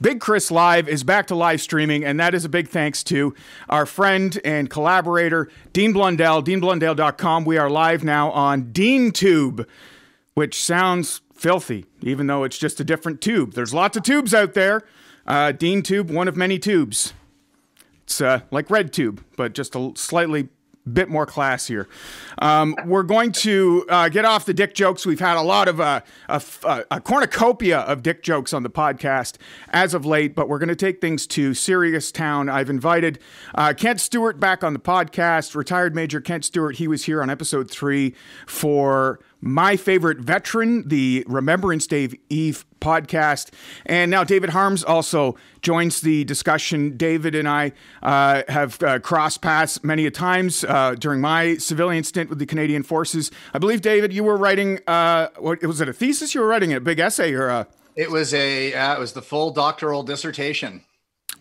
Big Chris Live is back to live streaming, and that is a big thanks to our friend and collaborator, Dean Blundell, deanblundell.com. We are live now on DeanTube, which sounds filthy, even though it's just a different tube. There's lots of tubes out there. Uh, DeanTube, one of many tubes. It's uh, like RedTube, but just a slightly bit more class here. Um, we're going to uh, get off the dick jokes. We've had a lot of uh, a, a, cornucopia of dick jokes on the podcast as of late, but we're going to take things to serious town. I've invited uh, Kent Stewart back on the podcast, retired Major Kent Stewart. He was here on episode three for my favorite veteran, the Remembrance Day Eve podcast. And now David Harms also joins the discussion. David and I uh, have uh, crossed paths many a times uh, during my civilian stint with the Canadian Forces. I believe, David, you were writing, uh, what was it, a thesis you were writing, a big essay or a... It was a, uh, it was the full doctoral dissertation.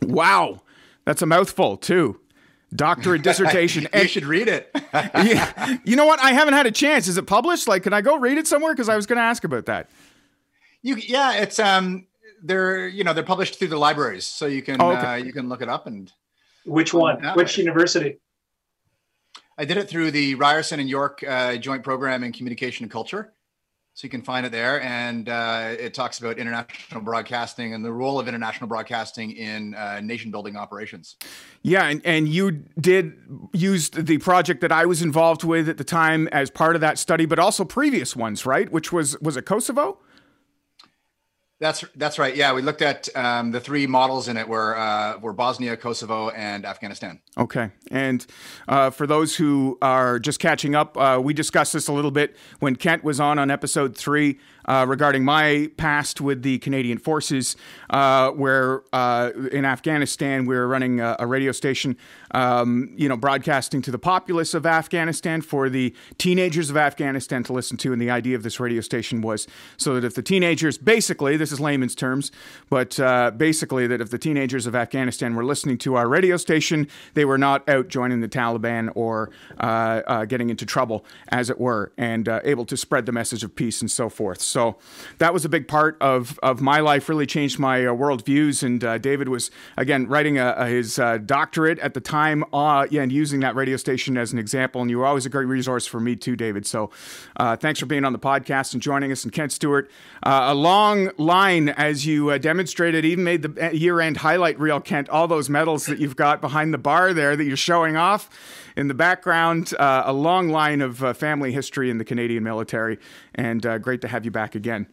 Wow. That's a mouthful too doctorate dissertation. you and, should read it. yeah, you know what? I haven't had a chance. Is it published? Like, can I go read it somewhere? Because I was going to ask about that. You, yeah, it's um, they're you know they're published through the libraries, so you can oh, okay. uh, you can look it up and. Which one? Which university? I did it through the Ryerson and York uh, Joint Program in Communication and Culture. So you can find it there. And uh, it talks about international broadcasting and the role of international broadcasting in uh, nation building operations. Yeah. And, and you did use the project that I was involved with at the time as part of that study, but also previous ones, right? Which was, was it Kosovo? That's that's right. Yeah, we looked at um, the three models in it were uh, were Bosnia, Kosovo, and Afghanistan. Okay, and uh, for those who are just catching up, uh, we discussed this a little bit when Kent was on on episode three uh, regarding my past with the Canadian Forces, uh, where uh, in Afghanistan we were running a, a radio station, um, you know, broadcasting to the populace of Afghanistan for the teenagers of Afghanistan to listen to. And the idea of this radio station was so that if the teenagers, basically, this is layman's terms, but uh, basically that if the teenagers of Afghanistan were listening to our radio station, they were not out joining the Taliban or uh, uh, getting into trouble, as it were, and able to spread the message of peace and so forth. So that was a big part of, of my life, really changed my uh, world views. And uh, David was, again, writing a, a, his uh, doctorate at the time uh, yeah, and using that radio station as an example. And you were always a great resource for me, too, David. So uh, thanks for being on the podcast and joining us. And Kent Stewart, uh, a long line as you demonstrated, even made the year end highlight reel, Kent, all those medals that you've got behind the bar there that you're showing off in the background, uh, a long line of uh, family history in the Canadian military, and uh, great to have you back again.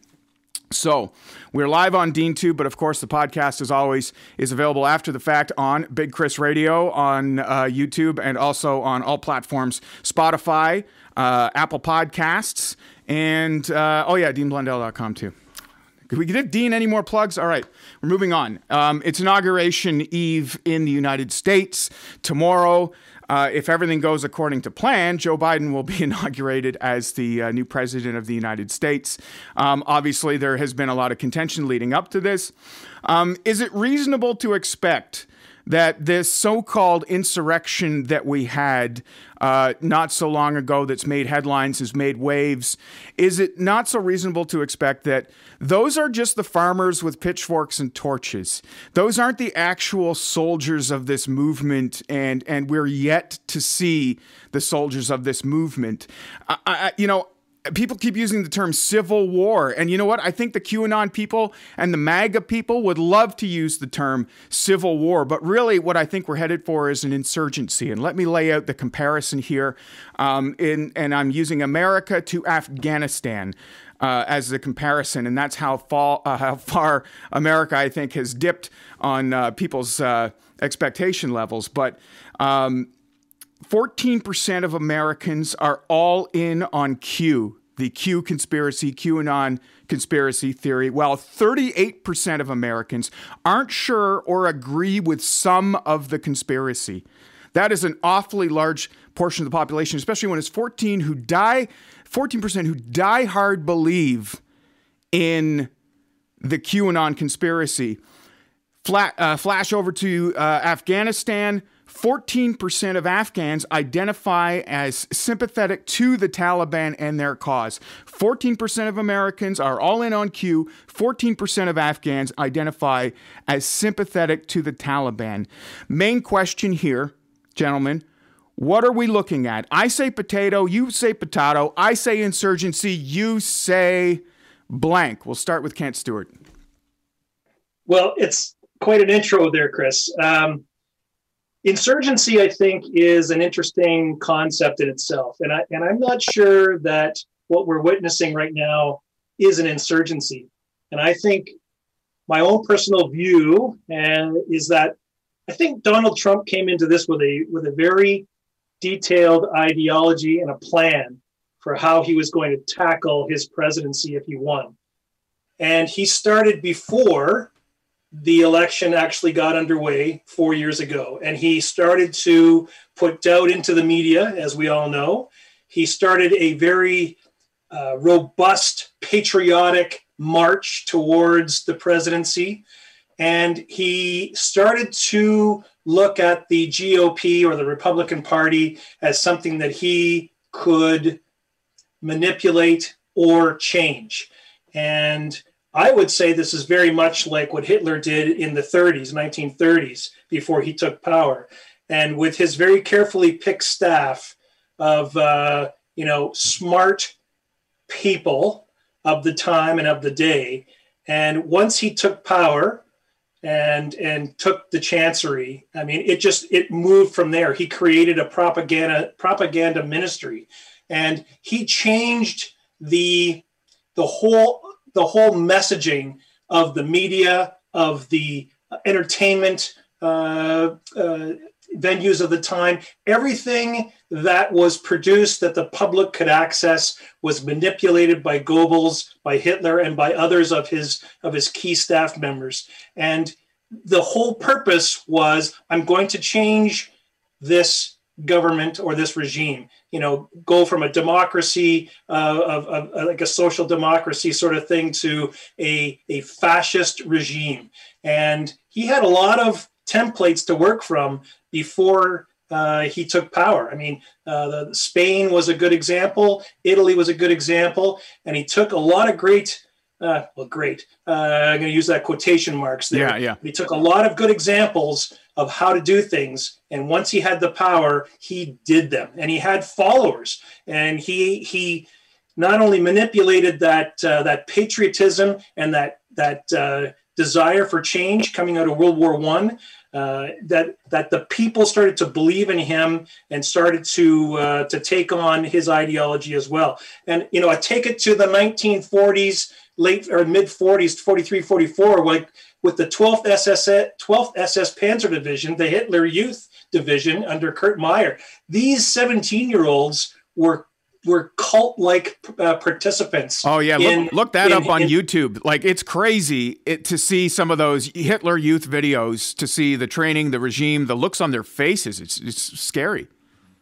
So we're live on DeanTube, but of course the podcast, as always, is available after the fact on Big Chris Radio on uh, YouTube and also on all platforms: Spotify, uh, Apple Podcasts, and oh yeah, DeanBlundell.com too. Can we give Dean any more plugs? All right, we're moving on. Um, it's inauguration eve in the United States tomorrow. Uh, if everything goes according to plan, Joe Biden will be inaugurated as the uh, new president of the United States. Um, obviously, there has been a lot of contention leading up to this. Um, is it reasonable to expect? that this so called insurrection that we had uh, not so long ago that's made headlines, has made waves, is it not so reasonable to expect that those are just the farmers with pitchforks and torches? Those aren't the actual soldiers of this movement, and, and we're yet to see the soldiers of this movement. I, I, you know, people keep using the term civil war. And you know what? I think the QAnon people and the MAGA people would love to use the term civil war. But really, what I think we're headed for is an insurgency. And let me lay out the comparison here. Um, in, and I'm using America to Afghanistan. uh, as the comparison, and that's how, fall, uh, how far America, I think, has dipped on uh, people's uh, expectation levels. But um, 14% of Americans are all in on Q, the Q conspiracy, QAnon conspiracy theory, while 38% of Americans aren't sure or agree with some of the conspiracy. That is an awfully large portion of the population, especially when it's 14 who die, 14% who die hard believe in the QAnon conspiracy. Flat, uh, flash over to uh, Afghanistan. 14% of Afghans identify as sympathetic to the Taliban and their cause. 14% of Americans are all in on Q. 14% of Afghans identify as sympathetic to the Taliban. Main question here, gentlemen what are we looking at? I say potato, you say potato, I say insurgency, you say blank. We'll start with Kent Stewart. Well, it's quite an intro there, Chris. Um, insurgency, I think, is an interesting concept in itself, and I and I'm not sure that what we're witnessing right now is an insurgency. And I think my own personal view and is that I think Donald Trump came into this with a with a very detailed ideology and a plan for how he was going to tackle his presidency if he won. And he started before the election actually got underway four years ago. And he started to put doubt into the media, as we all know. He started a very uh, robust, patriotic march towards the presidency. And he started to look at the GOP or the Republican Party as something that he could manipulate or change. And I would say this is very much like what Hitler did in the 30s, 1930s, before he took power. And with his very carefully picked staff of, uh, you know, smart people of the time and of the day. And once he took power, and and took the chancery. I mean, it just it moved from there. He created a propaganda propaganda ministry, and he changed the the whole the whole messaging of the media of the entertainment uh, uh, venues of the time. Everything that was produced that the public could access was manipulated by Goebbels, by Hitler, and by others of his of his key staff members. And the whole purpose was I'm going to change this government or this regime you know go from a democracy uh, of, of, of, like a social democracy sort of thing to a, a fascist regime and he had a lot of templates to work from before uh, he took power. I mean, uh, the, Spain was a good example. Italy was a good example, and he took a lot of great. Uh, well, great. Uh, I'm going to use that quotation marks there. Yeah, yeah. He took a lot of good examples of how to do things, and once he had the power, he did them, and he had followers, and he he not only manipulated that uh, that patriotism and that that uh, desire for change coming out of World War One, uh, that that the people started to believe in him and started to uh, to take on his ideology as well. And you know, I take it to the 1940s, late or mid 40s, 43, 44, like with the 12th SS 12th SS Panzer Division, the Hitler Youth Division under Kurt Meyer. These 17 year olds were were cult like uh, participants. Oh yeah, in, look, look, that in, up on in, YouTube. Like it's crazy it, to see some of those Hitler Youth videos, to see the training, the regime, the looks on their faces. It's it's scary.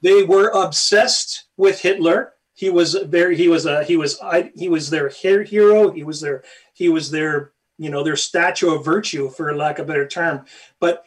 They were obsessed with Hitler. He was very he was a he was I, he was their hero. He was their he was their you know their statue of virtue, for lack of a better term. But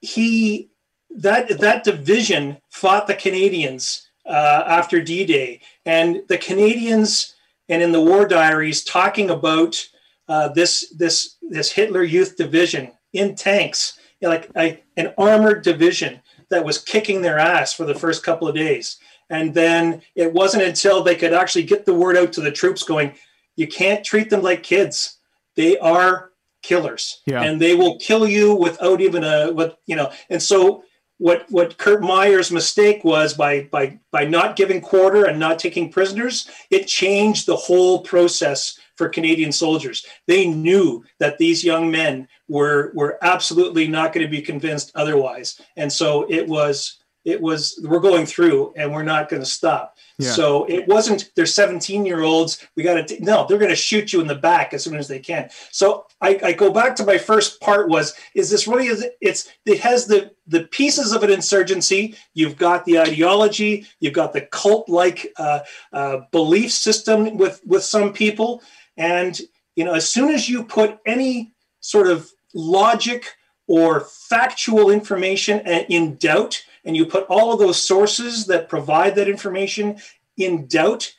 he that that division fought the Canadians uh, after D Day. And the Canadians and in the war diaries talking about uh, this, this, this Hitler Youth Division in tanks, like a, an armored division that was kicking their ass for the first couple of days. And then it wasn't until they could actually get the word out to the troops going, you can't treat them like kids. They are killers yeah. and they will kill you without even a, what, you know, and so what what Kurt Meyer's mistake was by by by not giving quarter and not taking prisoners, it changed the whole process for Canadian soldiers. They knew that these young men were were absolutely not going to be convinced otherwise, and so it was it was we're going through and we're not going to stop. Yeah. So it wasn't they're 17 year olds. We got to no, they're going to shoot you in the back as soon as they can. So I, I, go back to my first part was is this really is it's it has the the pieces of an insurgency. You've got the ideology. You've got the cult like uh, uh, belief system with with some people, and you know as soon as you put any sort of logic or factual information in doubt and you put all of those sources that provide that information in doubt,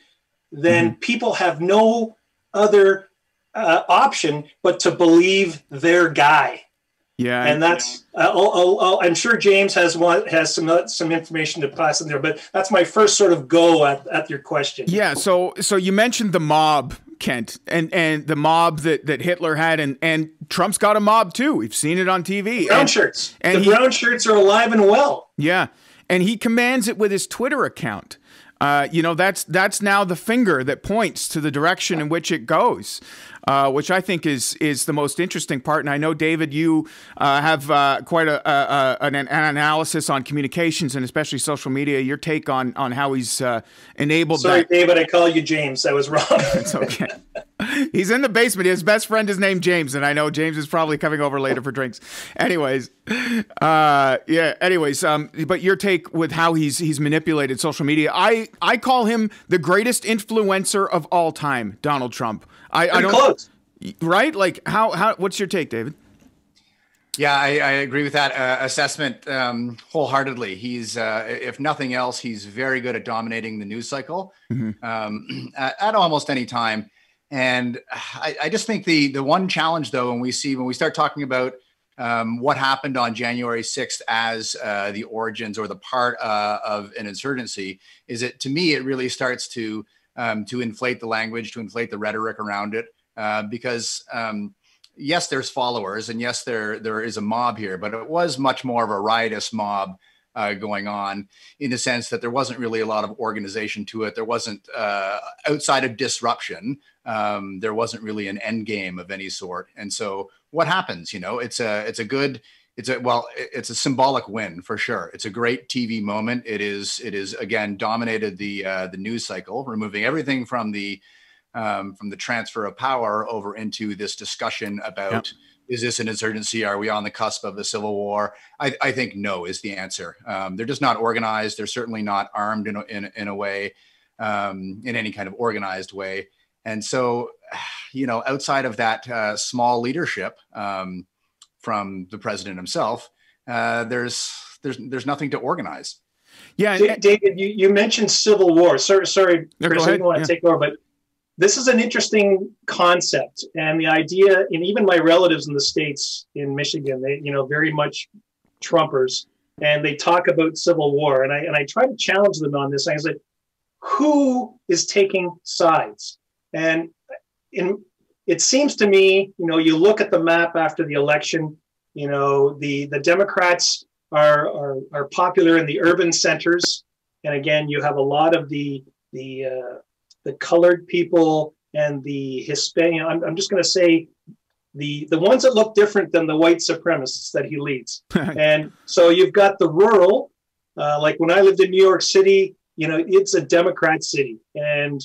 then mm-hmm. people have no other uh, option but to believe their guy. Yeah, and that's uh, I'll, I'll, i am sure James has one has some uh, some information to pass in there, but that's my first sort of go at, at your question. Yeah, so so you mentioned the mob, Kent, and and the mob that that Hitler had, and and Trump's got a mob too. We've seen it on TV. Brown and, shirts, and the he, brown shirts are alive and well. Yeah, and he commands it with his Twitter account. Uh, you know that's that's now the finger that points to the direction in which it goes uh, which I think is is the most interesting part. And I know, David, you uh, have uh, quite a, a, an, an, analysis on communications and especially social media. Your take on on how he's uh, enabled. Sorry, that. David, I call you James. I was wrong. it's okay. He's in the basement. His best friend is named James, and I know James is probably coming over later for drinks. Anyways, uh, yeah. Anyways, um, but your take with how he's he's manipulated social media. I I call him the greatest influencer of all time, Donald Trump. I, I don't close. right. Like how how what's your take, David? Yeah, I, I agree with that uh, assessment um, wholeheartedly. He's, uh, if nothing else, he's very good at dominating the news cycle mm-hmm. um, at, at, almost any time. And I, I, just think the the one challenge, though, when we see when we start talking about um, what happened on January 6th as uh, the origins or the part uh, of an insurgency, is it to me it really starts to um, to inflate the language, to inflate the rhetoric around it. Uh, because um, yes, there's followers, and yes, there there is a mob here, but it was much more of a riotous mob uh, going on in the sense that there wasn't really a lot of organization to it. There wasn't uh, outside of disruption. Um, there wasn't really an end game of any sort. And so, what happens? You know, it's a it's a good it's a well it's a symbolic win for sure it's a great tv moment it is it is again dominated the uh, the news cycle removing everything from the um, from the transfer of power over into this discussion about yep. Is this an insurgency are we on the cusp of a civil war i, I think no is the answer um, they're just not organized they're certainly not armed in a, in, in a way um, in any kind of organized way and so you know outside of that uh, small leadership um, from the president himself, uh, there's there's there's nothing to organize. Yeah, D- David, you, you mentioned civil war. Sorry, sorry, Chris, I don't want to yeah. take over, but this is an interesting concept, and the idea, and even my relatives in the states in Michigan, they you know very much Trumpers, and they talk about civil war, and I and I try to challenge them on this. I said, who is taking sides? And in it seems to me, you know, you look at the map after the election, you know, the the Democrats are are, are popular in the urban centers, and again, you have a lot of the the uh, the colored people and the Hispanic. I'm, I'm just going to say the the ones that look different than the white supremacists that he leads. and so you've got the rural, uh, like when I lived in New York City, you know, it's a Democrat city, and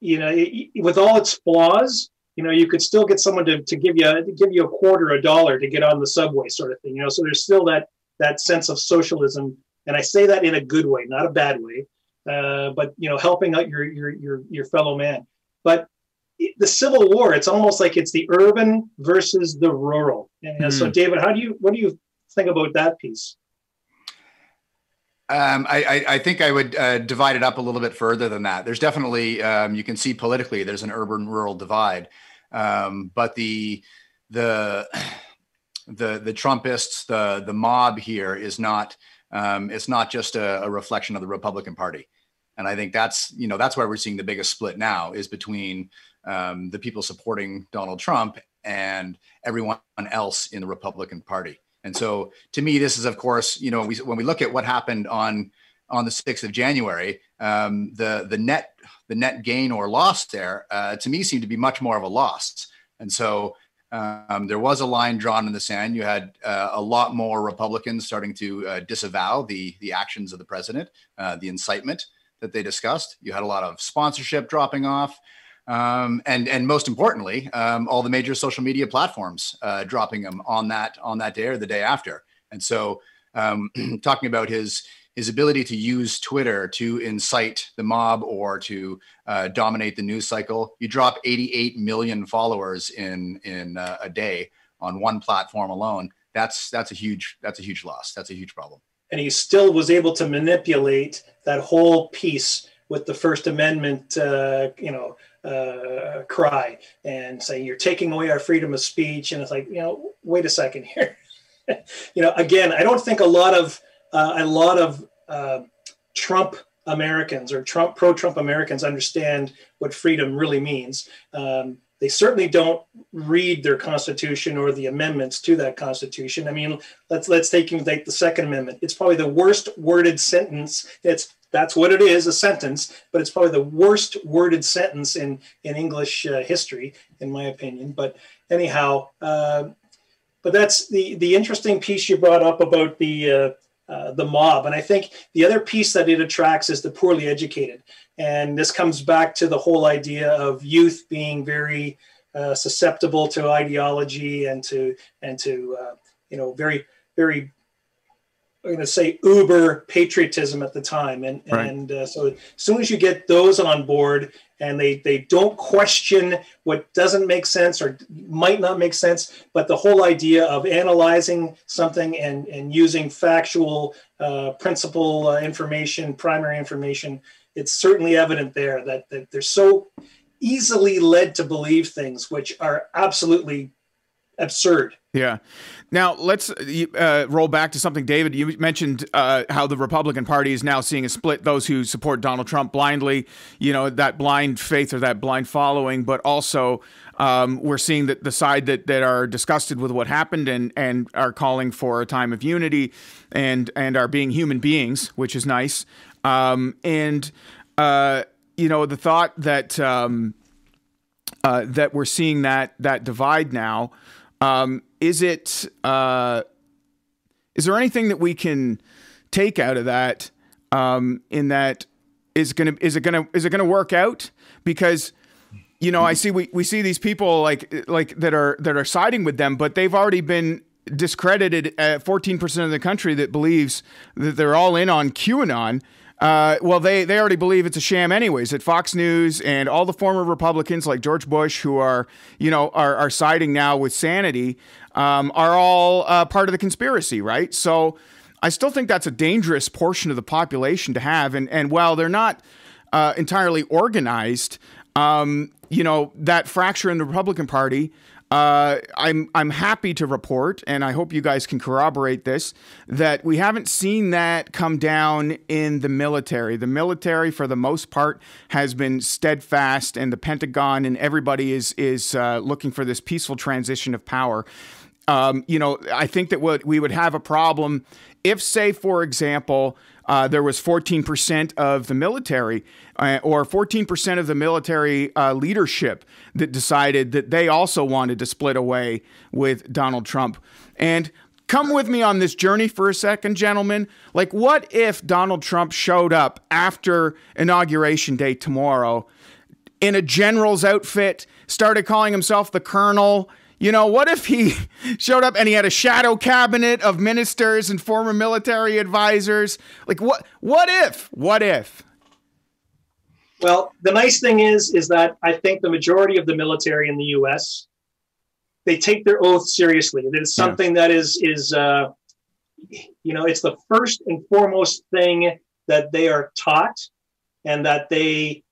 you know, it, with all its flaws, you know, you could still get someone to, to give you a, to give you a quarter, a dollar to get on the subway, sort of thing. You know, so there's still that that sense of socialism, and I say that in a good way, not a bad way, uh, but you know, helping out your your your your fellow man. But the Civil War, it's almost like it's the urban versus the rural. And mm. so, hmm. David, how do you what do you think about that piece? Um, I, I, think I would uh, divide it up a little bit further than that. There's definitely, um, you can see politically, there's an urban rural divide. Um, but the the the the Trumpists, the the mob here is not um, it's not just a, a, reflection of the Republican Party, and I think that's you know that's why we're seeing the biggest split now is between um, the people supporting Donald Trump and everyone else in the Republican Party. And so, to me, this is, of course, you know, we, when we look at what happened on on the 6th of January, um, the the net the net gain or loss there, uh, to me, seemed to be much more of a loss. And so, um, there was a line drawn in the sand. You had uh, a lot more Republicans starting to uh, disavow the the actions of the president, uh, the incitement that they discussed. You had a lot of sponsorship dropping off, um, and and most importantly, um, all the major social media platforms uh, dropping them on that on that day or the day after. And so, um, talking about his his ability to use Twitter to incite the mob or to uh, dominate the news cycle. You drop 88 million followers in in uh, a day on one platform alone. That's that's a huge that's a huge loss. That's a huge problem. And he still was able to manipulate that whole piece with the First Amendment, uh, you know, uh, cry and saying you're taking away our freedom of speech. And it's like, you know, wait a second here. you know, again, I don't think a lot of uh, a lot of uh, Trump Americans or Trump pro-Trump Americans understand what freedom really means. Um, they certainly don't read their constitution or the amendments to that constitution. I mean, let's let's take take the Second Amendment. It's probably the worst worded sentence. It's that's what it is, a sentence, but it's probably the worst worded sentence in in English uh, history, in my opinion. But anyhow, uh, but that's the the interesting piece you brought up about the uh, the mob. And I think the other piece that it attracts is the poorly educated. And this comes back to the whole idea of youth being very uh, susceptible to ideology and to and to uh, you know very very I'm going to say uber patriotism at the time, and right. and uh, so as soon as you get those on board and they they don't question what doesn't make sense or might not make sense, but the whole idea of analyzing something and and using factual uh, principal uh, information, primary information, it's certainly evident there that, that they're so easily led to believe things which are absolutely absurd. Yeah. Now let's uh, roll back to something, David. You mentioned uh, how the Republican Party is now seeing a split: those who support Donald Trump blindly, you know, that blind faith or that blind following, but also um, we're seeing that the side that that are disgusted with what happened and and are calling for a time of unity and and are being human beings, which is nice. Um, and uh, you know, the thought that um, uh, that we're seeing that that divide now. Um, is it? Uh, is there anything that we can take out of that? Um, in that, is gonna is it gonna is it gonna work out? Because you know, I see we, we see these people like like that are that are siding with them, but they've already been discredited at 14% of the country that believes that they're all in on QAnon. Uh, well, they, they already believe it's a sham, anyways. At Fox News and all the former Republicans like George Bush, who are you know are, are siding now with sanity, um, are all uh, part of the conspiracy, right? So I still think that's a dangerous portion of the population to have. And and while they're not uh, entirely organized, um, you know that fracture in the Republican Party uh, I'm I'm happy to report, and I hope you guys can corroborate this, that we haven't seen that come down in the military. The military, for the most part, has been steadfast, and the Pentagon and everybody is is uh, looking for this peaceful transition of power. Um, you know, I think that what we would have a problem if, say, for example, uh, there was 14% of the military uh, or 14% of the military uh, leadership that decided that they also wanted to split away with Donald Trump. And come with me on this journey for a second, gentlemen. Like, what if Donald Trump showed up after Inauguration Day tomorrow in a general's outfit, started calling himself the colonel? You know, what if he showed up and he had a shadow cabinet of ministers and former military advisors? Like what what if? What if? Well, the nice thing is is that I think the majority of the military in the US they take their oath seriously. It is something yeah. that is is uh, you know, it's the first and foremost thing that they are taught and that they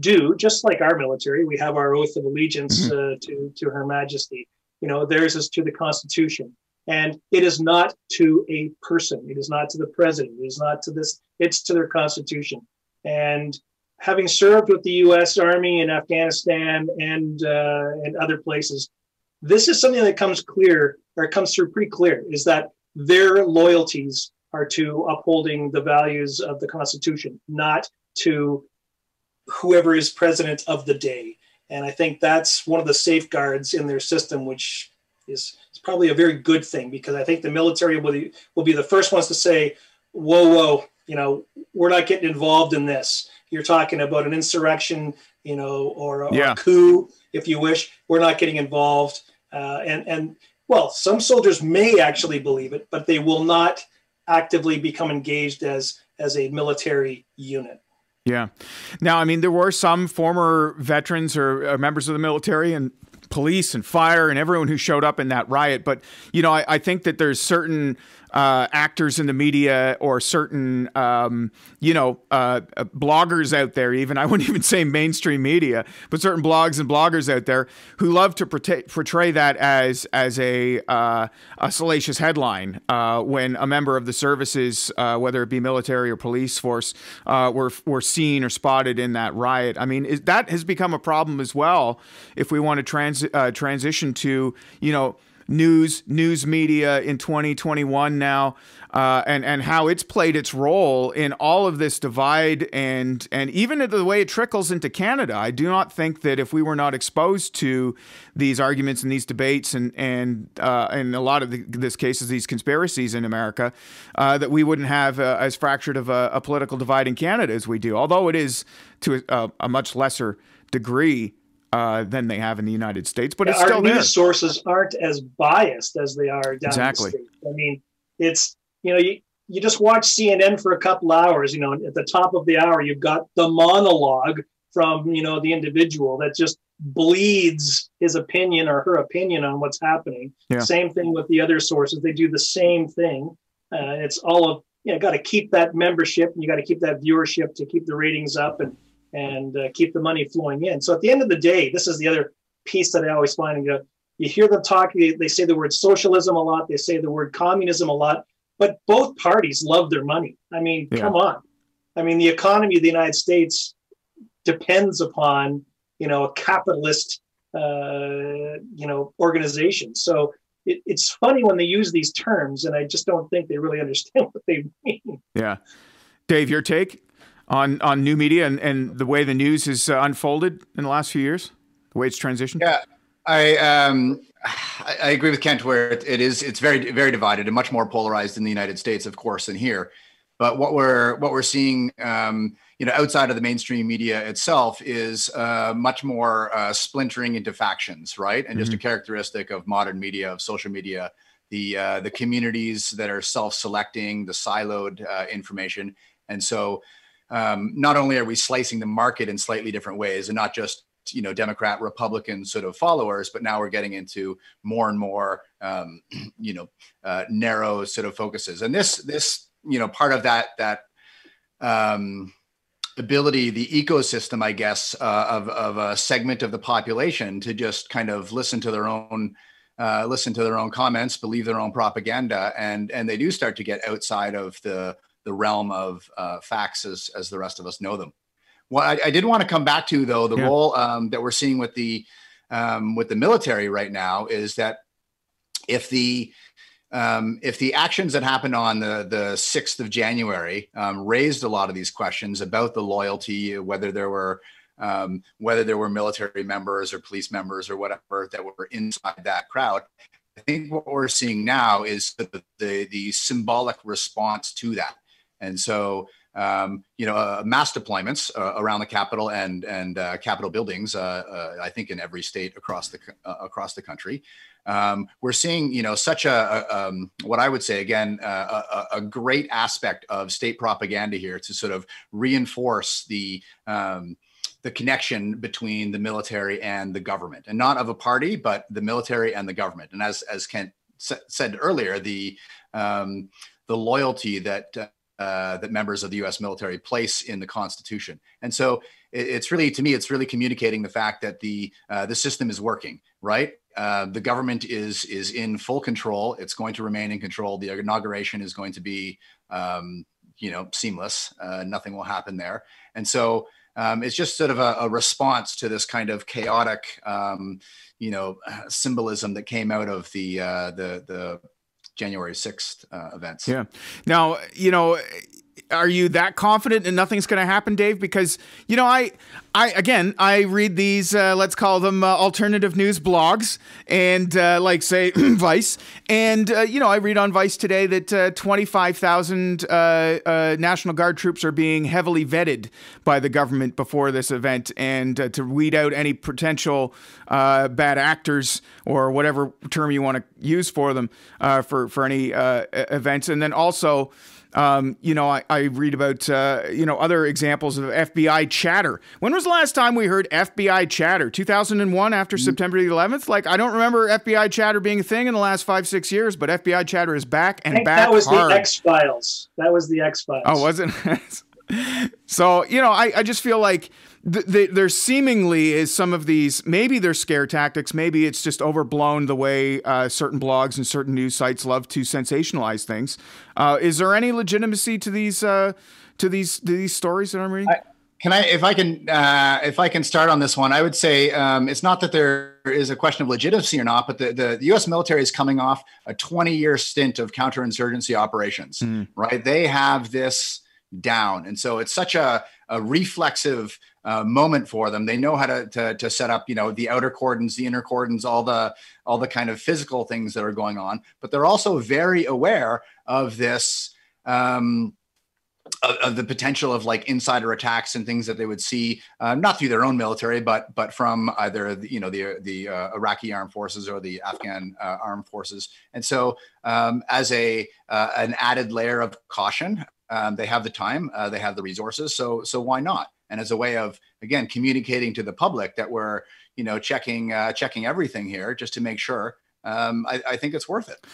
do, just like our military, we have our oath of allegiance mm-hmm. uh, to to Her Majesty. You know, theirs is to the Constitution, and it is not to a person. It is not to the president. It is not to this. It's to their Constitution. And having served with the U.S. Army in Afghanistan and uh, and other places, this is something that comes clear or comes through pretty clear is that their loyalties are to upholding the values of the Constitution, not to whoever is president of the day. And I think that's one of the safeguards in their system, which is, is probably a very good thing because I think the military will be, will be the first ones to say, whoa, whoa, you know, we're not getting involved in this. You're talking about an insurrection, you know, or, or yeah. a coup, if you wish. We're not getting involved. Uh, and, and well, some soldiers may actually believe it, but they will not actively become engaged as as a military unit. Yeah. Now, I mean, there were some former veterans or, or members of the military and police and fire and everyone who showed up in that riot. But, you know, I, I think that there's certain uh, actors in the media or certain, um, you know, uh, uh, bloggers out there, even I wouldn't even say mainstream media, but certain blogs and bloggers out there who love to portray, portray that as as a uh, a salacious headline uh, when a member of the services, uh, whether it be military or police force, were were seen or spotted in that riot. I mean, is, that has become a problem as well. If we want to trans transition to, you know news news media in 2021 now, uh, and and how it's played its role in all of this divide and and even the way it trickles into Canada. I do not think that if we were not exposed to these arguments and these debates and and uh, in a lot of the, this cases these conspiracies in America, uh, that we wouldn't have uh, as fractured of a, a, political divide in Canada as we do. Although it is to a, a much lesser degree uh, than they have in the United States, but it's Our still news there. sources aren't as biased as they are down exactly. the. I mean, it's you know you, you just watch CNN for a couple hours. You know, at the top of the hour, you've got the monologue from you know the individual that just bleeds his opinion or her opinion on what's happening. Yeah. Same thing with the other sources; they do the same thing. Uh, it's all of you know, got to keep that membership, and you got to keep that viewership to keep the ratings up and and uh, keep the money flowing in. So at the end of the day, this is the other piece that I always find. You, know, you hear them talk, they, they say the word socialism a lot, they say the word communism a lot, but both parties love their money. I mean, yeah. come on. I mean, the economy of the United States depends upon, you know, a capitalist, uh, you know, organization. So it, it's funny when they use these terms, and I just don't think they really understand what they mean. Yeah. Dave, your take? On on new media and, and the way the news has uh, unfolded in the last few years, the way it's transitioned? Yeah, I um, I agree with Kent where it, it is it's very very divided and much more polarized in the United States, of course, than here. But what we're what we're seeing, um, you know, outside of the mainstream media itself, is uh, much more uh, splintering into factions, right? And mm-hmm. just a mm-hmm. characteristic of modern media, of social media, the uh, the communities that are self-selecting, the siloed uh, information, and so um, not only are we slicing the market in slightly different ways and not just you know democrat republican sort of followers but now we're getting into more and more um, you know uh, narrow sort of focuses. And this this you know part of that that um, ability the ecosystem i guess uh, of, of a segment of the population to just kind of listen to their own uh, listen to their own comments believe their own propaganda and and they do start to get outside of the the realm of uh, facts as, as the rest of us know them. What I, I did want to come back to though, the yeah. role um, that we're seeing with the um, with the military right now is that if the um, if the actions that happened on the the sixth of January um, raised a lot of these questions about the loyalty, whether there were um, whether there were military members or police members or whatever that were inside that crowd. I think what we're seeing now is the, the, the symbolic response to that. And so, um, you know, uh, mass deployments uh, around the capital and and uh, capital buildings. Uh, uh, I think in every state across the uh, across the country, um, we're seeing you know such a, a um, what I would say again a, a, great aspect of state propaganda here to sort of reinforce the um, the connection between the military and the government, and not of a party, but the military and the government. And as as Kent said earlier, the um, the loyalty that uh, that members of the U.S. military place in the Constitution. And so it, it's really, to me, it's really communicating the fact that the uh, the system is working. Right, uh, the government is is in full control. It's going to remain in control. The inauguration is going to be, um, you know, seamless. Uh, nothing will happen there. And so. um, it's just sort of a, a, response to this kind of chaotic, um, you know, symbolism that came out of the uh, the the January 6th uh, events. Yeah. Now, you know, are you that confident and nothing's going to happen, Dave? Because you know, I, I again, I read these, uh, let's call them uh, alternative news blogs, and uh, like say Vice, and uh, you know, I read on Vice today that uh, twenty five thousand uh, National Guard troops are being heavily vetted by the government before this event, and to weed out any potential bad actors or whatever term you want to use for them for for any events, and then also. Um, you know, I, I read about, uh, you know, other examples of FBI chatter. When was the last time we heard FBI chatter? 2001 after mm-hmm. September 11th? Like, I don't remember FBI chatter being a thing in the last five, six years, but FBI chatter is back and back That was hard. the X Files. That was the X Files. Oh, wasn't so, you know, I, I just feel like th- there seemingly is some of these. Maybe they're scare tactics. Maybe it's just overblown the way uh, certain blogs and certain news sites love to sensationalize things. Uh, is there any legitimacy to these uh, to these to these stories that I'm reading? I, can I, if I can, uh, if I can start on this one, I would say um, it's not that there is a question of legitimacy or not, but the, the, the U.S. military is coming off a 20-year stint of counterinsurgency operations, mm. right? They have this down, and so it's such a, a reflexive uh, moment for them. They know how to, to, to set up, you know, the outer cordons, the inner cordons, all the all the kind of physical things that are going on. But they're also very aware of this. Um, of, of, the potential of like insider attacks and things that they would see, uh, not through their own military, but but from either the, you know the the uh, Iraqi armed forces or the Afghan uh, armed forces. And so, um, as a uh, an added layer of caution, um, they have the time, uh, they have the resources. So so why not? and as a way of again communicating to the public that we're you know checking uh, checking everything here just to make sure um, I, I, think it's worth it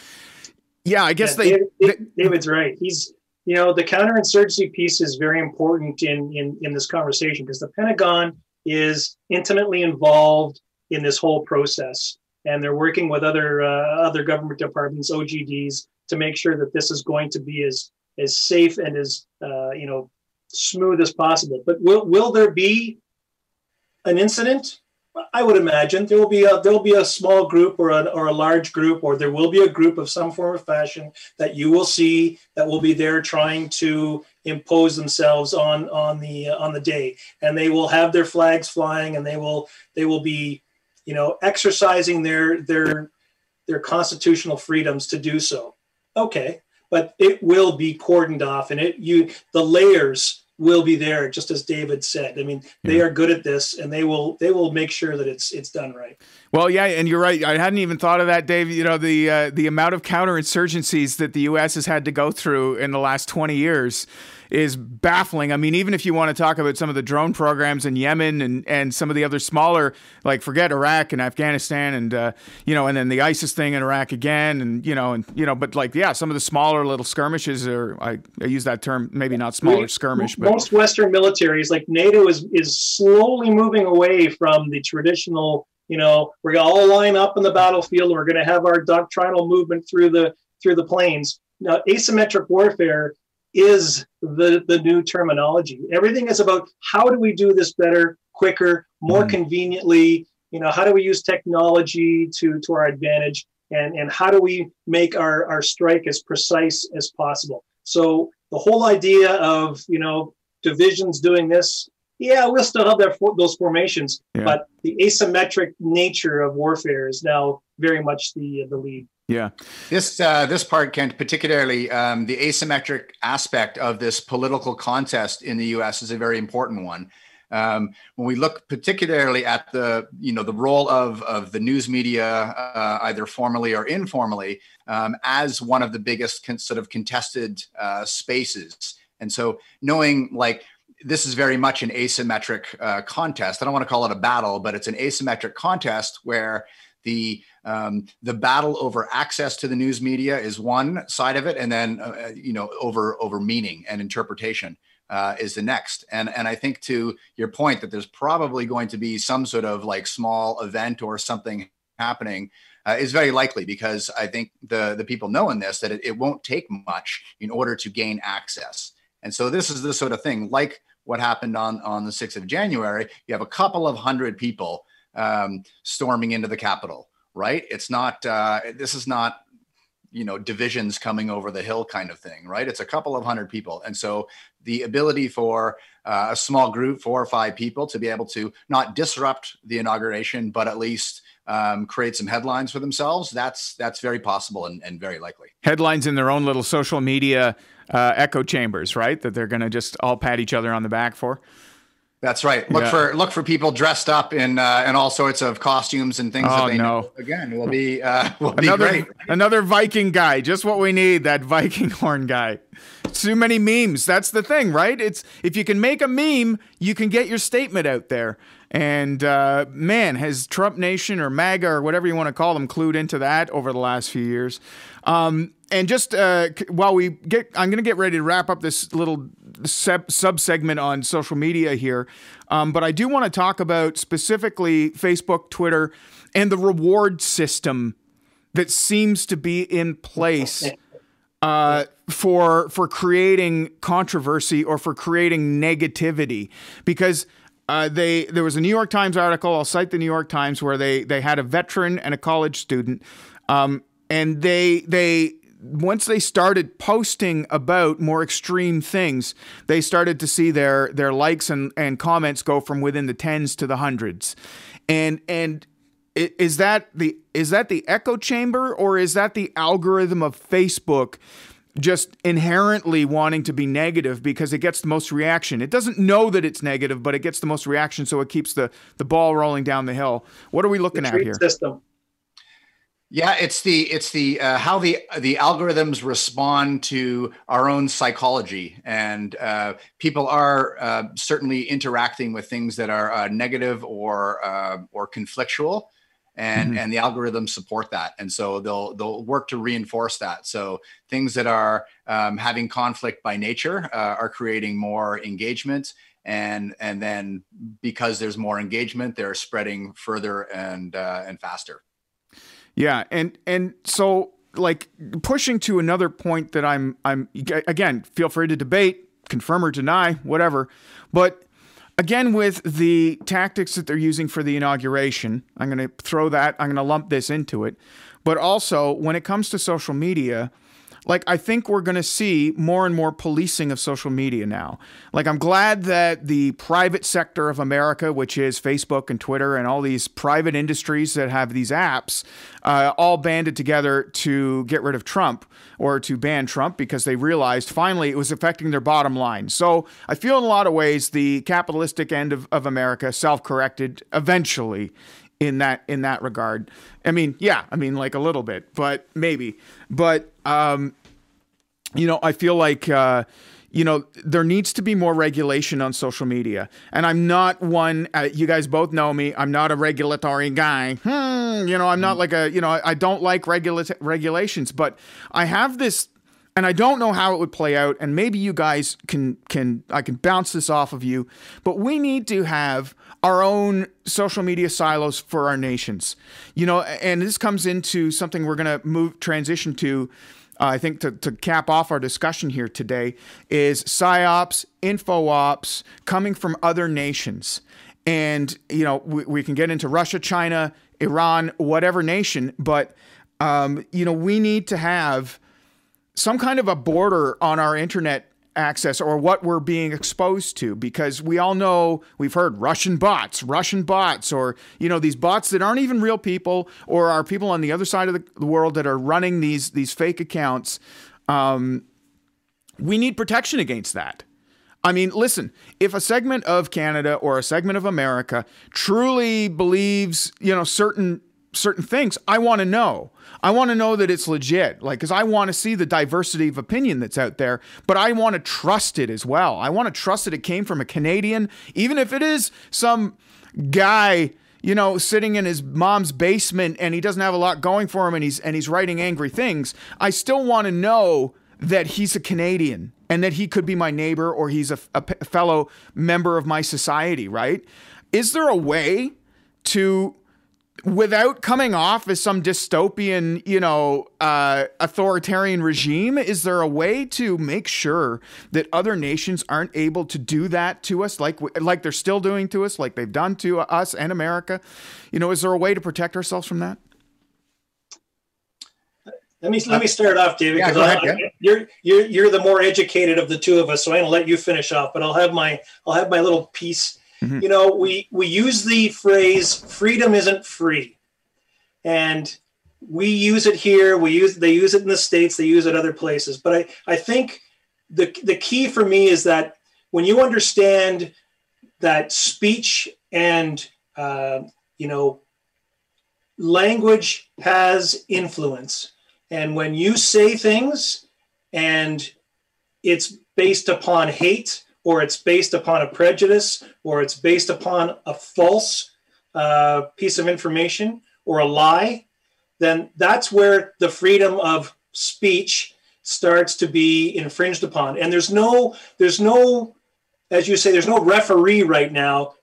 yeah i guess yeah, they, David, they, david's right he's you know the counterinsurgency piece is very important in in, in this conversation because the pentagon is intimately involved in this whole process and they're working with other uh, other government departments ogds to make sure that this is going to be as as safe and as uh, you know smooth as possible. But will will there be an incident? I would imagine there will be a there will be a small group or a or a large group, or there will be a group of some form of fashion that you will see that will be there trying to impose themselves on on the on the day, and they will have their flags flying, and they will they will be, you know, exercising their their their constitutional freedoms to do so. Okay, but it will be cordoned off, and it you the layers will be there just as david said. I mean they are good at this and they will they will make sure that it's it's done right. Well yeah and you're right. I hadn't even thought of that dave. You know the uh, the amount of counterinsurgencies that the us has had to go through in the last 20 years is baffling. I mean, even if you want to talk about some of the drone programs in Yemen and, and some of the other smaller, like forget Iraq and Afghanistan and, uh, you know, and then the ISIS thing in Iraq again. And, you know, and, you know, but like, yeah, some of the smaller little skirmishes are, I, I use that term, maybe not smaller skirmish, but most Western militaries like NATO is, is slowly moving away from the traditional, you know, we're going to all line up in the battlefield. We're going to have our doctrinal movement through the, through the plains. Now, asymmetric warfare is the, the new terminology. Everything is about how do we do this better, quicker, more mm. conveniently? You know, how do we use technology to, to our advantage? And, and how do we make our, our strike as precise as possible? So the whole idea of, you know, divisions doing this, yeah, we'll still have that, those formations, yeah. but the asymmetric nature of warfare is now very much the, the lead. Yeah. This uh, this part, Kent, particularly um, the asymmetric aspect of this political contest in the U.S. is a very important one. Um, when we look particularly at the you know the role of of the news media, uh, either formally or informally, um, as one of the biggest con- sort of contested uh, spaces, and so knowing like this is very much an asymmetric uh, contest. I don't want to call it a battle, but it's an asymmetric contest where the um, the battle over access to the news media is one side of it, and then uh, uh, you know over over meaning and interpretation uh, is the next. And and I think to your point that there's probably going to be some sort of like small event or something happening uh, is very likely because I think the the people know in this that it, it won't take much in order to gain access. And so this is the sort of thing like what happened on on the 6th of January, you have a couple of hundred people um, storming into the Capitol. Right? It's not. Uh, this is not you know divisions coming over the hill kind of thing right it's a couple of hundred people and so the ability for uh, a small group four or five people to be able to not disrupt the inauguration but at least um, create some headlines for themselves that's that's very possible and, and very likely headlines in their own little social media uh, echo chambers right that they're going to just all pat each other on the back for that's right. Look yeah. for look for people dressed up in uh, in all sorts of costumes and things. Oh, that they no. know again will be uh, will another, be great. Another Viking guy, just what we need. That Viking horn guy. Too many memes. That's the thing, right? It's if you can make a meme, you can get your statement out there. And uh, man, has Trump Nation or MAGA or whatever you want to call them clued into that over the last few years? Um, and just uh, while we get, I'm going to get ready to wrap up this little sub segment on social media here. Um, but I do want to talk about specifically Facebook, Twitter, and the reward system that seems to be in place uh, for for creating controversy or for creating negativity because. Uh, they there was a New York Times article. I'll cite the New York Times where they they had a veteran and a college student, um, and they they once they started posting about more extreme things, they started to see their their likes and, and comments go from within the tens to the hundreds. And and is that the is that the echo chamber or is that the algorithm of Facebook just inherently wanting to be negative because it gets the most reaction. It doesn't know that it's negative, but it gets the most reaction, so it keeps the the ball rolling down the hill. What are we looking at here? System. Yeah, it's the it's the uh, how the the algorithms respond to our own psychology, and uh, people are uh, certainly interacting with things that are uh, negative or uh, or conflictual, and mm-hmm. and the algorithms support that, and so they'll they'll work to reinforce that. So things that are um, having conflict by nature uh, are creating more engagement, and and then because there's more engagement, they're spreading further and and faster. Yeah, and and so like pushing to another point that I'm I'm again, feel free to debate, confirm or deny, whatever. But again with the tactics that they're using for the inauguration, I'm going to throw that, I'm going to lump this into it. But also when it comes to social media, like I think we're going to see more and more policing of social media now. Like I'm glad that the private sector of America, which is Facebook and Twitter and all these private industries that have these apps, uh, all banded together to get rid of Trump or to ban Trump because they realized finally it was affecting their bottom line. So I feel in a lot of ways the capitalistic end of, of America self-corrected eventually in that in that regard. I mean, yeah, I mean like a little bit, but maybe. But um, you know, I feel like uh, you know there needs to be more regulation on social media, and I'm not one. Uh, you guys both know me. I'm not a regulatory guy. Hmm, you know, I'm not like a you know I, don't like regula- regulations, but I have this and I don't know how it would play out. And maybe you guys can can I can bounce this off of you, but we need to have our own social media silos for our nations. You know, and this comes into something we're going to move transition to. Uh, I think to, to cap off our discussion here today is psyops, info ops coming from other nations. And, you know, we, we can get into Russia, China, Iran, whatever nation, but, um, you know, we need to have some kind of a border on our internet access or what we're being exposed to because we all know we've heard Russian bots, Russian bots, or you know these bots that aren't even real people or are people on the other side of the world that are running these these fake accounts. Um, we need protection against that. I mean, listen, if a segment of Canada or a segment of America truly believes, you know, certain certain things, I want to know. I want to know that it's legit, like, because I want to see the diversity of opinion that's out there, but I want to trust it as well. I want to trust that it came from a Canadian, even if it is some guy you know, sitting in his mom's basement and he doesn't have a lot going for him and he's and he's writing angry things, I still want to know that he's a Canadian and that he could be my neighbor or he's a, a fellow member of my society, right? Is there a way to without coming off as some dystopian, you know, uh, authoritarian regime, is there a way to make sure that other nations aren't able to do that to us, like like they're still doing to us, like they've done to us and America? You know, is there a way to protect ourselves from that? Let me let me start off, David. Yeah. You're you're you're the more educated of the two of us, so I'm gonna let you finish off. But I'll have my I'll have my little piece Mm-hmm. You know, we we use the phrase "freedom isn't free," and we use it here. We use they use it in the states. They use it other places. But I I think the the key for me is that when you understand that speech and uh, you know language has influence, and when you say things and it's based upon hate or it's based upon a prejudice, or it's based upon a false uh, piece of information or a lie, then that's where the freedom of speech starts to be infringed upon. And there's no, there's no, as you say, there's no referee right now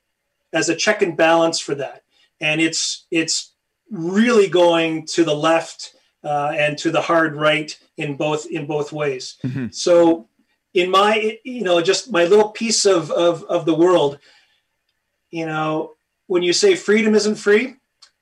as a check and balance for that. And it's it's really going to the left uh, and to the hard right in both in both ways. Mm-hmm. So in my you know just my little piece of of, of the world you know when you say freedom isn't free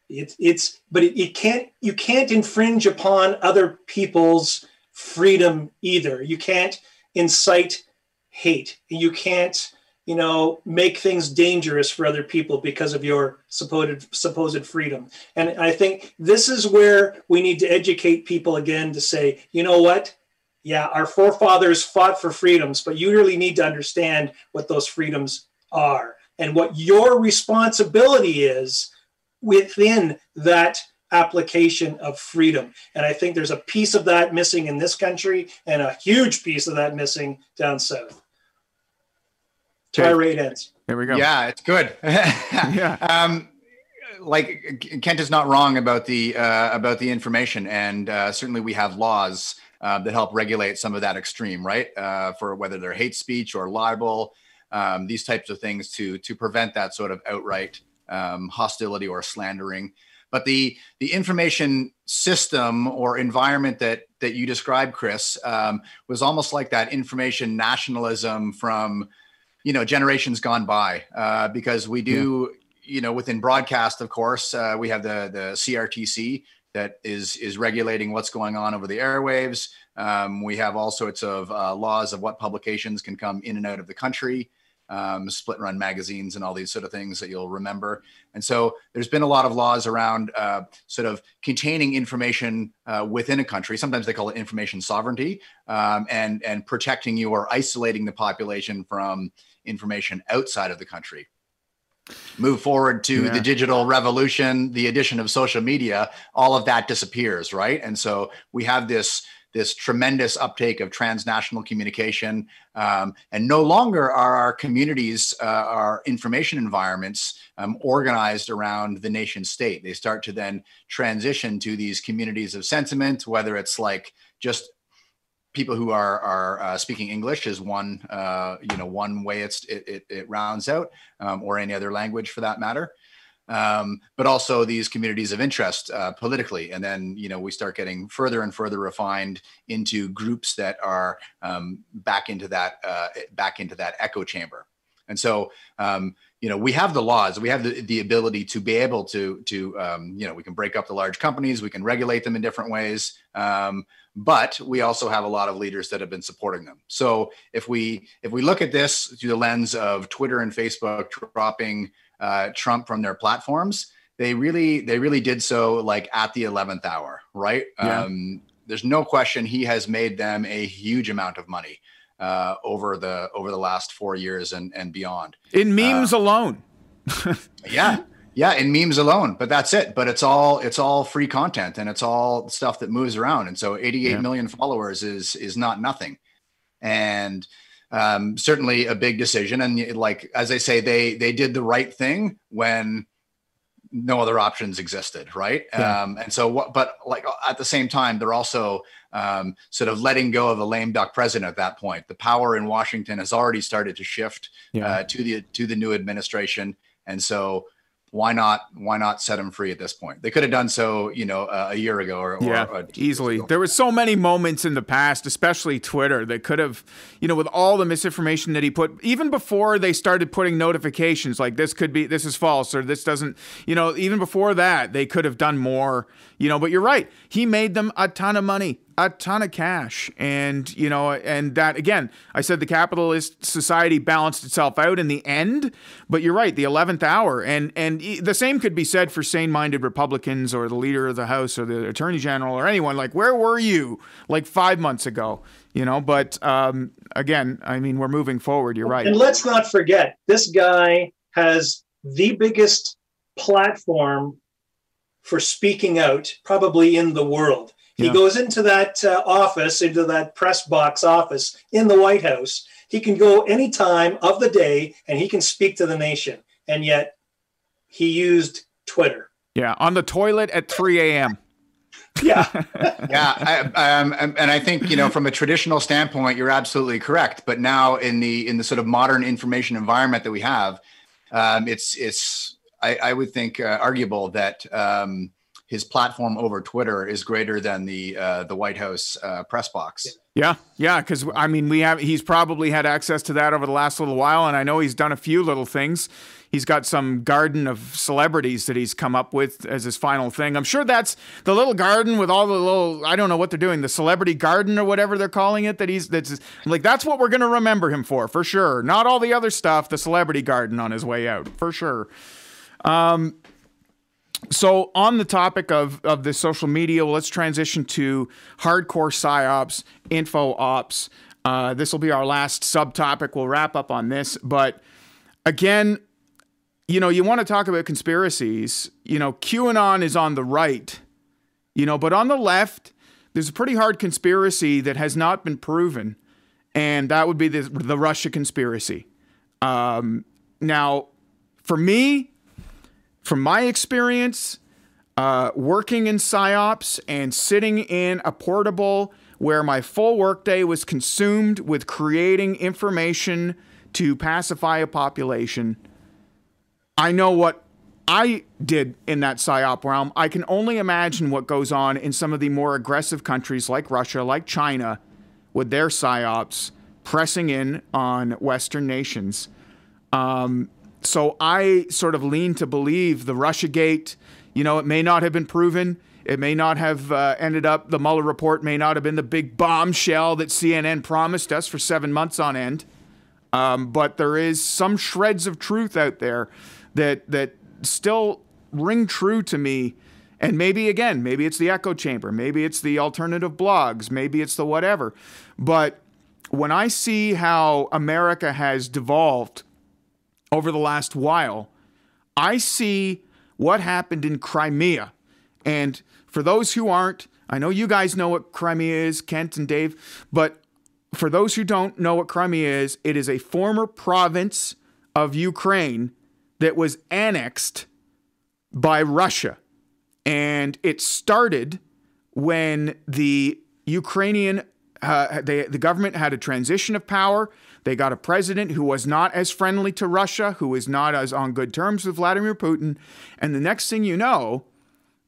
it's it's but it, it can't you can't infringe upon other people's freedom either. You can't incite hate. You can't you know make things dangerous for other people because of your supposed supposed freedom. And i think this is where we need to educate people again to say you know what yeah, our forefathers fought for freedoms, but you really need to understand what those freedoms are and what your responsibility is within that application of freedom. And I think there's a piece of that missing in this country and a huge piece of that missing down south. Tirade ends. There we go. Yeah, it's good. yeah. Um, like Kent is not wrong about the uh, about the information, and uh, certainly we have laws uh, that help regulate some of that extreme, right? Uh, for whether they're hate speech or libel, um, these types of things to to prevent that sort of outright um, hostility or slandering. But the the information system or environment that that you described, Chris, um, was almost like that information nationalism from you know generations gone by, uh, because we do. Yeah. You know, within broadcast, of course, uh, we have the the CRTC, that is is regulating what's going on over the airwaves. Um, we have all sorts of uh, laws of what publications can come in and out of the country, um, split run magazines, and all these sort of things that you'll remember. And so there's been a lot of laws around uh, sort of containing information uh, within a country. Sometimes they call it information sovereignty, um, and and protecting you or isolating the population from information outside of the country move forward to yeah. the digital revolution the addition of social media all of that disappears right and so we have this this tremendous uptake of transnational communication um, and no longer are our communities uh, our information environments um, organized around the nation state they start to then transition to these communities of sentiment whether it's like just people who are are uh, speaking English is one uh, you know one way it's it, it, it rounds out, um, or any other language for that matter. Um, but also these communities of interest uh, politically, and then you know we start getting further and further refined into groups that are um, back into that uh, back into that echo chamber. And so um, you know we have the laws we have the, the ability to be able to to um, you know we can break up the large companies we can regulate them in different ways um, but we also have a lot of leaders that have been supporting them. So if we if we look at this through the lens of twitter and facebook dropping uh, trump from their platforms they really they really did so like at the 11th hour right? Yeah. um, there's no question he has made them a huge amount of money uh, over the over the last four years and and beyond. In memes uh, alone. Yeah yeah, in memes alone, but that's it. But it's all it's all free content and it's all stuff that moves around. And so eighty-eight yeah. million followers is is not nothing. And um, certainly a big decision. And like as I say, they they did the right thing when no other options existed, right? Yeah. Um, and so what? But like at the same time, they're also um, sort of letting go of a lame duck president at that point. The power in Washington has already started to shift yeah. uh, to the to the new administration, and so why not why not set him free at this point? They could have done so you know uh, a year ago or, yeah or easily. there were so many moments in the past especially twitter that could have you know with all the misinformation that he put even before they started putting notifications like this could be this is false or this doesn't you know even before that they could have done more you know but you're right. He made them a ton of money a ton of cash. And you know and that again i said the capitalist society balanced itself out in the end but you're right the 11th hour. And and the same could be said for sane-minded republicans or the leader of the house or the attorney general or anyone. Like where were you like 5 months ago? You know but um, again i mean we're moving forward. You're right. And let's not forget this guy has the biggest platform for speaking out probably in the world he yeah. goes into that uh, office, into that press box office in the White House. He can go any time of the day and he can speak to the nation. And yet he used Twitter. Yeah, on the toilet at 3 a.m. yeah. yeah. I, um, and I think, you know, from a traditional standpoint, you're absolutely correct. But now in the in the sort of modern information environment that we have, um, it's it's I, I would think uh, arguable that um, his platform over Twitter is greater than the uh, the White House uh, press box. Yeah, yeah, because I mean, we have he's probably had access to that over the last little while, and I know he's done a few little things. He's got some garden of celebrities that he's come up with as his final thing. I'm sure that's the little garden with all the little I don't know what they're doing, the celebrity garden or whatever they're calling it. That he's that's like that's what we're gonna remember him for for sure. Not all the other stuff, the celebrity garden on his way out for sure. Um, so on the topic of of the social media, let's transition to hardcore psyops, info ops. Uh, this will be our last subtopic. We'll wrap up on this, but again, you know, you want to talk about conspiracies. You know, QAnon is on the right, you know, but on the left, there's a pretty hard conspiracy that has not been proven, and that would be the the Russia conspiracy. Um, now, for me, from my experience, uh, working in psyops and sitting in a portable where my full workday was consumed with creating information to pacify a population, I know what I did in that psyop realm. I can only imagine what goes on in some of the more aggressive countries like Russia, like China, with their psyops pressing in on Western nations. Um, so I sort of lean to believe the Russiagate, you know, it may not have been proven. It may not have uh, ended up, the Mueller report may not have been the big bombshell that CNN promised us for seven months on end. Um, but there is some shreds of truth out there that, that still ring true to me. And maybe, again, maybe it's the echo chamber, maybe it's the alternative blogs, maybe it's the whatever. But when I see how America has devolved over the last while, I see what happened in Crimea. And for those who aren't, I know you guys know what Crimea is, Kent and Dave, but for those who don't know what Crimea is, it is a former province of Ukraine that was annexed by Russia. And it started when the Ukrainian, uh, they, the government had a transition of power. They got a president who was not as friendly to Russia, who is not as on good terms with Vladimir Putin. And the next thing you know,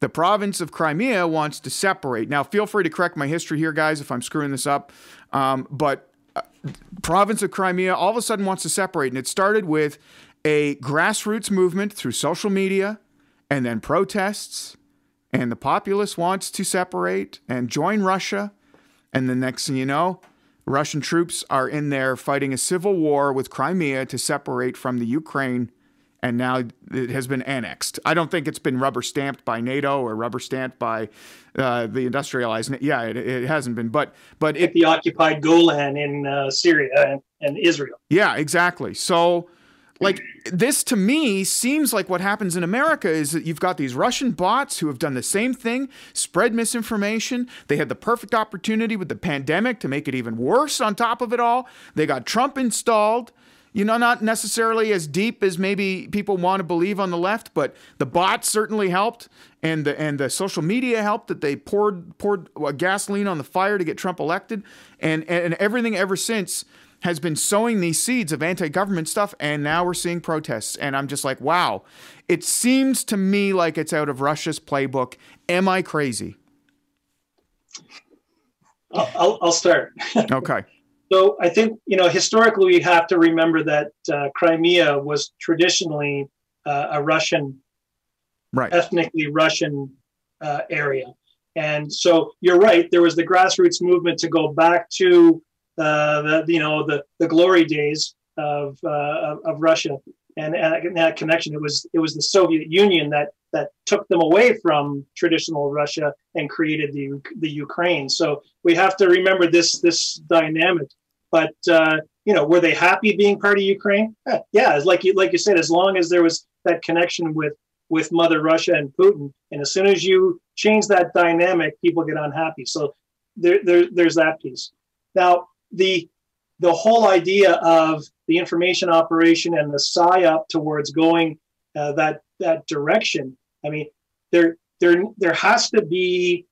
the province of Crimea wants to separate. Now, feel free to correct my history here, guys, if I'm screwing this up. Um, but uh, province of Crimea all of a sudden wants to separate, and it started with a grassroots movement through social media, and then protests, and the populace wants to separate and join Russia. And the next thing you know, Russian troops are in there fighting a civil war with Crimea to separate from the Ukraine, and now it has been annexed. I don't think it's been rubber stamped by NATO or rubber stamped by uh, the industrialized. Yeah, it, it, hasn't been, but but it, the occupied Golan in uh, Syria and, and Israel. Yeah, exactly. So like this to me seems like what happens in America is that you've got these Russian bots who have done the same thing, spread misinformation. They had the perfect opportunity with the pandemic to make it even worse on top of it all. They got Trump installed. You know, not necessarily as deep as maybe people want to believe on the left, but the bots certainly helped, and the and the social media helped that they poured poured uh, gasoline on the fire to get Trump elected, and and everything ever since has been sowing these seeds of anti-government stuff, and now we're seeing protests. And I'm just like, wow, it seems to me like it's out of Russia's playbook. Am I crazy? I'll, I'll start. okay. So I think you know historically we have to remember that uh, Crimea was traditionally uh, a Russian, right. ethnically Russian uh, area, and so you're right. There was the grassroots movement to go back to the you know the the glory days of uh, of, of Russia, and, and that connection. It was it was the Soviet Union that that took them away from traditional Russia and created the the Ukraine. So we have to remember this this dynamic. But uh, you know, were they happy being part of Ukraine? Yeah, like you like you said, as long as there was that connection with with Mother Russia and Putin, and as soon as you change that dynamic, people get unhappy. So there, there there's that piece. Now the the whole idea of the information operation and the psyop towards going uh, that that direction. I mean, there there there has to be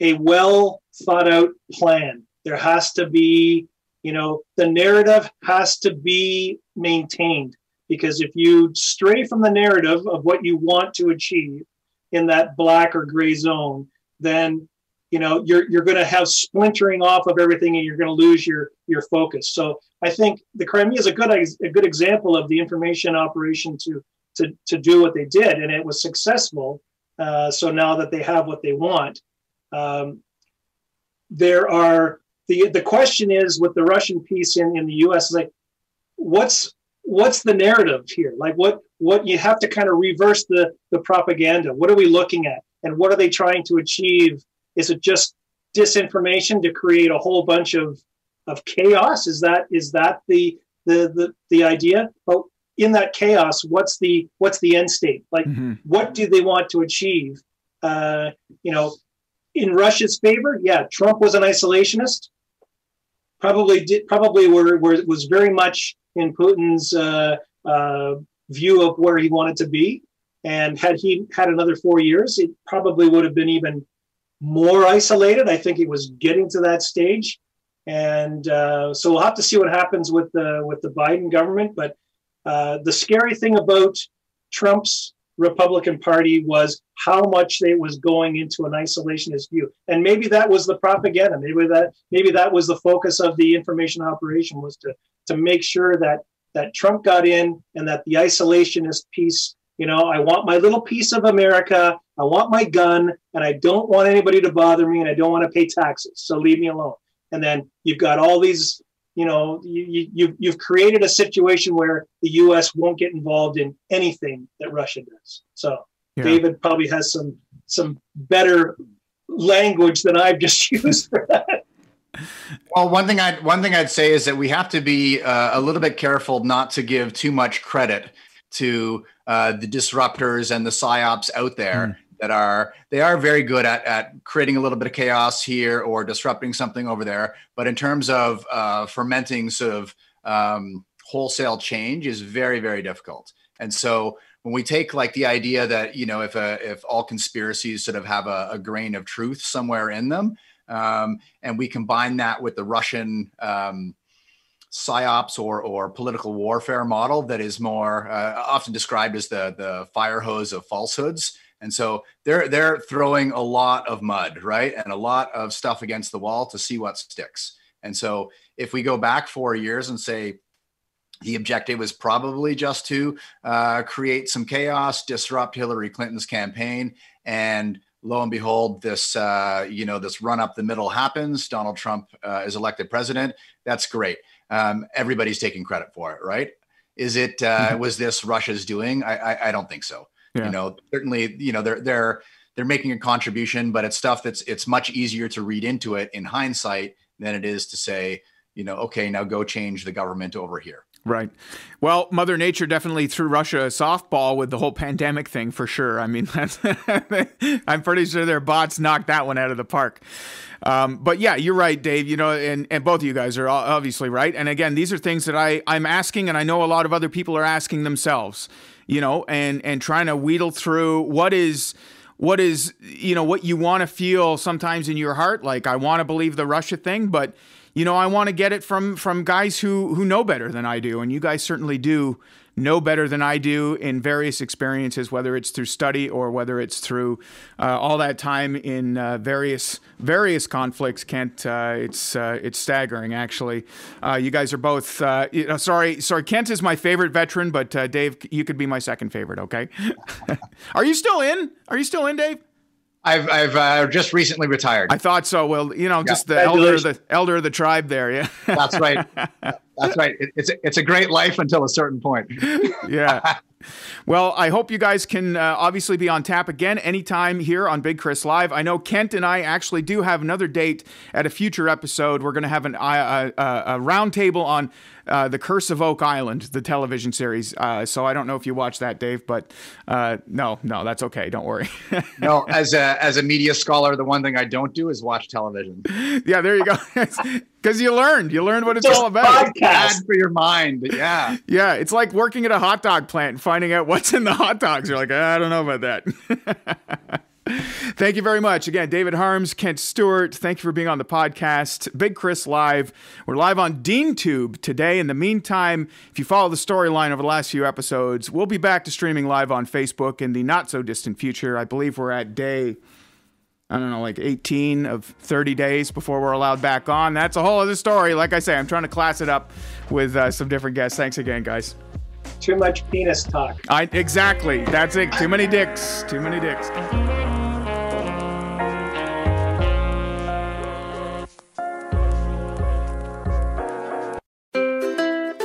a well thought out plan. There has to be, you know, the narrative has to be maintained because if you stray from the narrative of what you want to achieve in that black or gray zone, then you know you're you're going to have splintering off of everything and you're going to lose your your focus. So i think the crimea is a good a good example of the information operation to to to do what they did and it was successful uh, so now that they have what they want. Um, there are the the question is with the russian piece in in the us like what's what's the narrative here? Like what what you have to kind of reverse the the propaganda. What are we looking at? And what are they trying to achieve is it just disinformation to create a whole bunch of of chaos? Is that is that the the the, the idea? But in that chaos, what's the what's the end state? Like, mm-hmm. what do they want to achieve? Uh, you know, in Russia's favor, yeah, Trump was an isolationist. Probably did probably were, were was very much in Putin's uh, uh, view of where he wanted to be. And had he had another four years, it probably would have been even more isolated. I think it was getting to that stage, and uh, so we'll have to see what happens with the with the Biden government. But uh, the scary thing about Trump's Republican Party was how much they was going into an isolationist view, and maybe that was the propaganda. Maybe that maybe that was the focus of the information operation was to to make sure that that Trump got in and that the isolationist piece you know, I want my little piece of America. I want my gun, and I don't want anybody to bother me, and I don't want to pay taxes. So leave me alone. And then you've got all these, you know, you, you, you've created a situation where the U.S. won't get involved in anything that Russia does. So yeah. David probably has some some better language than I've just used for that. Well, one thing I one thing I'd say is that we have to be uh, a little bit careful not to give too much credit to uh, the disruptors and the psyops out there mm. that are they are very good at, at creating a little bit of chaos here or disrupting something over there. But in terms of uh, fermenting sort of um, wholesale change is very very difficult. And so when we take like the idea that you know if a, if all conspiracies sort of have a, a grain of truth somewhere in them, um, and we combine that with the Russian um, psyops or or political warfare model that is more uh, often described as the the fire hose of falsehoods. And so they're they're throwing a lot of mud, right, and a lot of stuff against the wall to see what sticks. And so if we go back four years and say the objective was probably just to uh, create some chaos, disrupt Hillary Clinton's campaign, and lo and behold, this uh, you know this run up the middle happens. Donald Trump uh, is elected president. That's great um, everybody's taking credit for it, right? Is it uh, was this Russia's doing? I, I, I don't think so. Yeah. You know, certainly, you know, they're they're they're making a contribution, but it's stuff that's it's much easier to read into it in hindsight than it is to say, you know, okay, now go change the government over here. Right. Well, Mother Nature definitely threw Russia a softball with the whole pandemic thing for sure. I mean, I'm pretty sure their bots knocked that one out of the park. Um, but yeah, you're right, Dave. You know, and, and both of you guys are obviously right. And again, these are things that I I'm asking, and I know a lot of other people are asking themselves. You know, and and trying to wheedle through what is what is you know what you want to feel sometimes in your heart. Like I want to believe the Russia thing, but you know, I want to get it from from guys who who know better than I do, and you guys certainly do know better than I do in various experiences, whether it's through study or whether it's through uh, all that time in uh, various various conflicts. Kent, uh, it's uh, it's staggering actually. Uh, you guys are both. Uh, you know, sorry, sorry. Kent is my favorite veteran, but Dave, you could be my second favorite. Okay. are you still in? Are you still in, Dave? I've I've uh, just recently retired. I thought so. Well, you know, just the elder of the elder of the tribe there. Yeah, that's right. That's right. It, it's it's a great life until a certain point. yeah. Well, I hope you guys can uh, obviously be on tap again anytime here on Big Chris Live. I know Kent and I actually do have another date at a future episode. We're going to have an, uh, a, a, a roundtable on uh, The Curse of Oak Island, the television series. Uh, so I don't know if you watched that, Dave, but uh, no, no, that's okay. Don't worry. no, as a, as a media scholar, the one thing I don't do is watch television. Yeah, there you go. Because you learned, you learned what it's Just all about. Bad for your mind. Yeah. Yeah. It's like working at a hot dog plant and finding out what's in the hot dogs. You're like, I don't know about that. Thank you very much. Again, David Harms, Kent Stewart, thank you for being on the podcast. Big Chris Live. We're live on DeanTube today. In the meantime, if you follow the storyline over the last few episodes, we'll be back to streaming live on Facebook in the not so distant future. I believe we're at day, I don't know, like 18 of 30 days before we're allowed back on. That's a whole other story. Like I say, I'm trying to class it up with uh, some different guests. Thanks again, guys. Too much penis talk. I, exactly. That's it. Too many dicks. Too many dicks.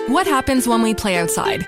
What happens when we play outside?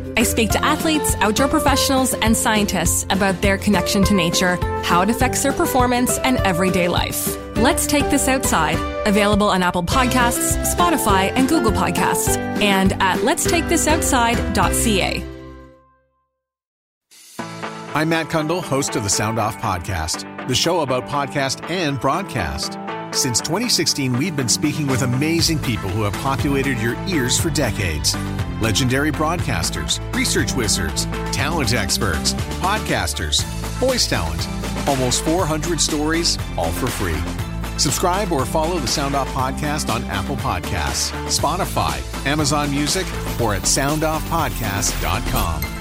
I speak to athletes, outdoor professionals, and scientists about their connection to nature, how it affects their performance, and everyday life. Let's Take This Outside, available on Apple Podcasts, Spotify, and Google Podcasts, and at letstakeThisOutside.ca. I'm Matt Cundill, host of the Sound Off Podcast, the show about podcast and broadcast. Since 2016, we've been speaking with amazing people who have populated your ears for decades. Legendary broadcasters, research wizards, talent experts, podcasters, voice talent. Almost 400 stories, all for free. Subscribe or follow the Sound Off Podcast on Apple Podcasts, Spotify, Amazon Music, or at soundoffpodcast.com.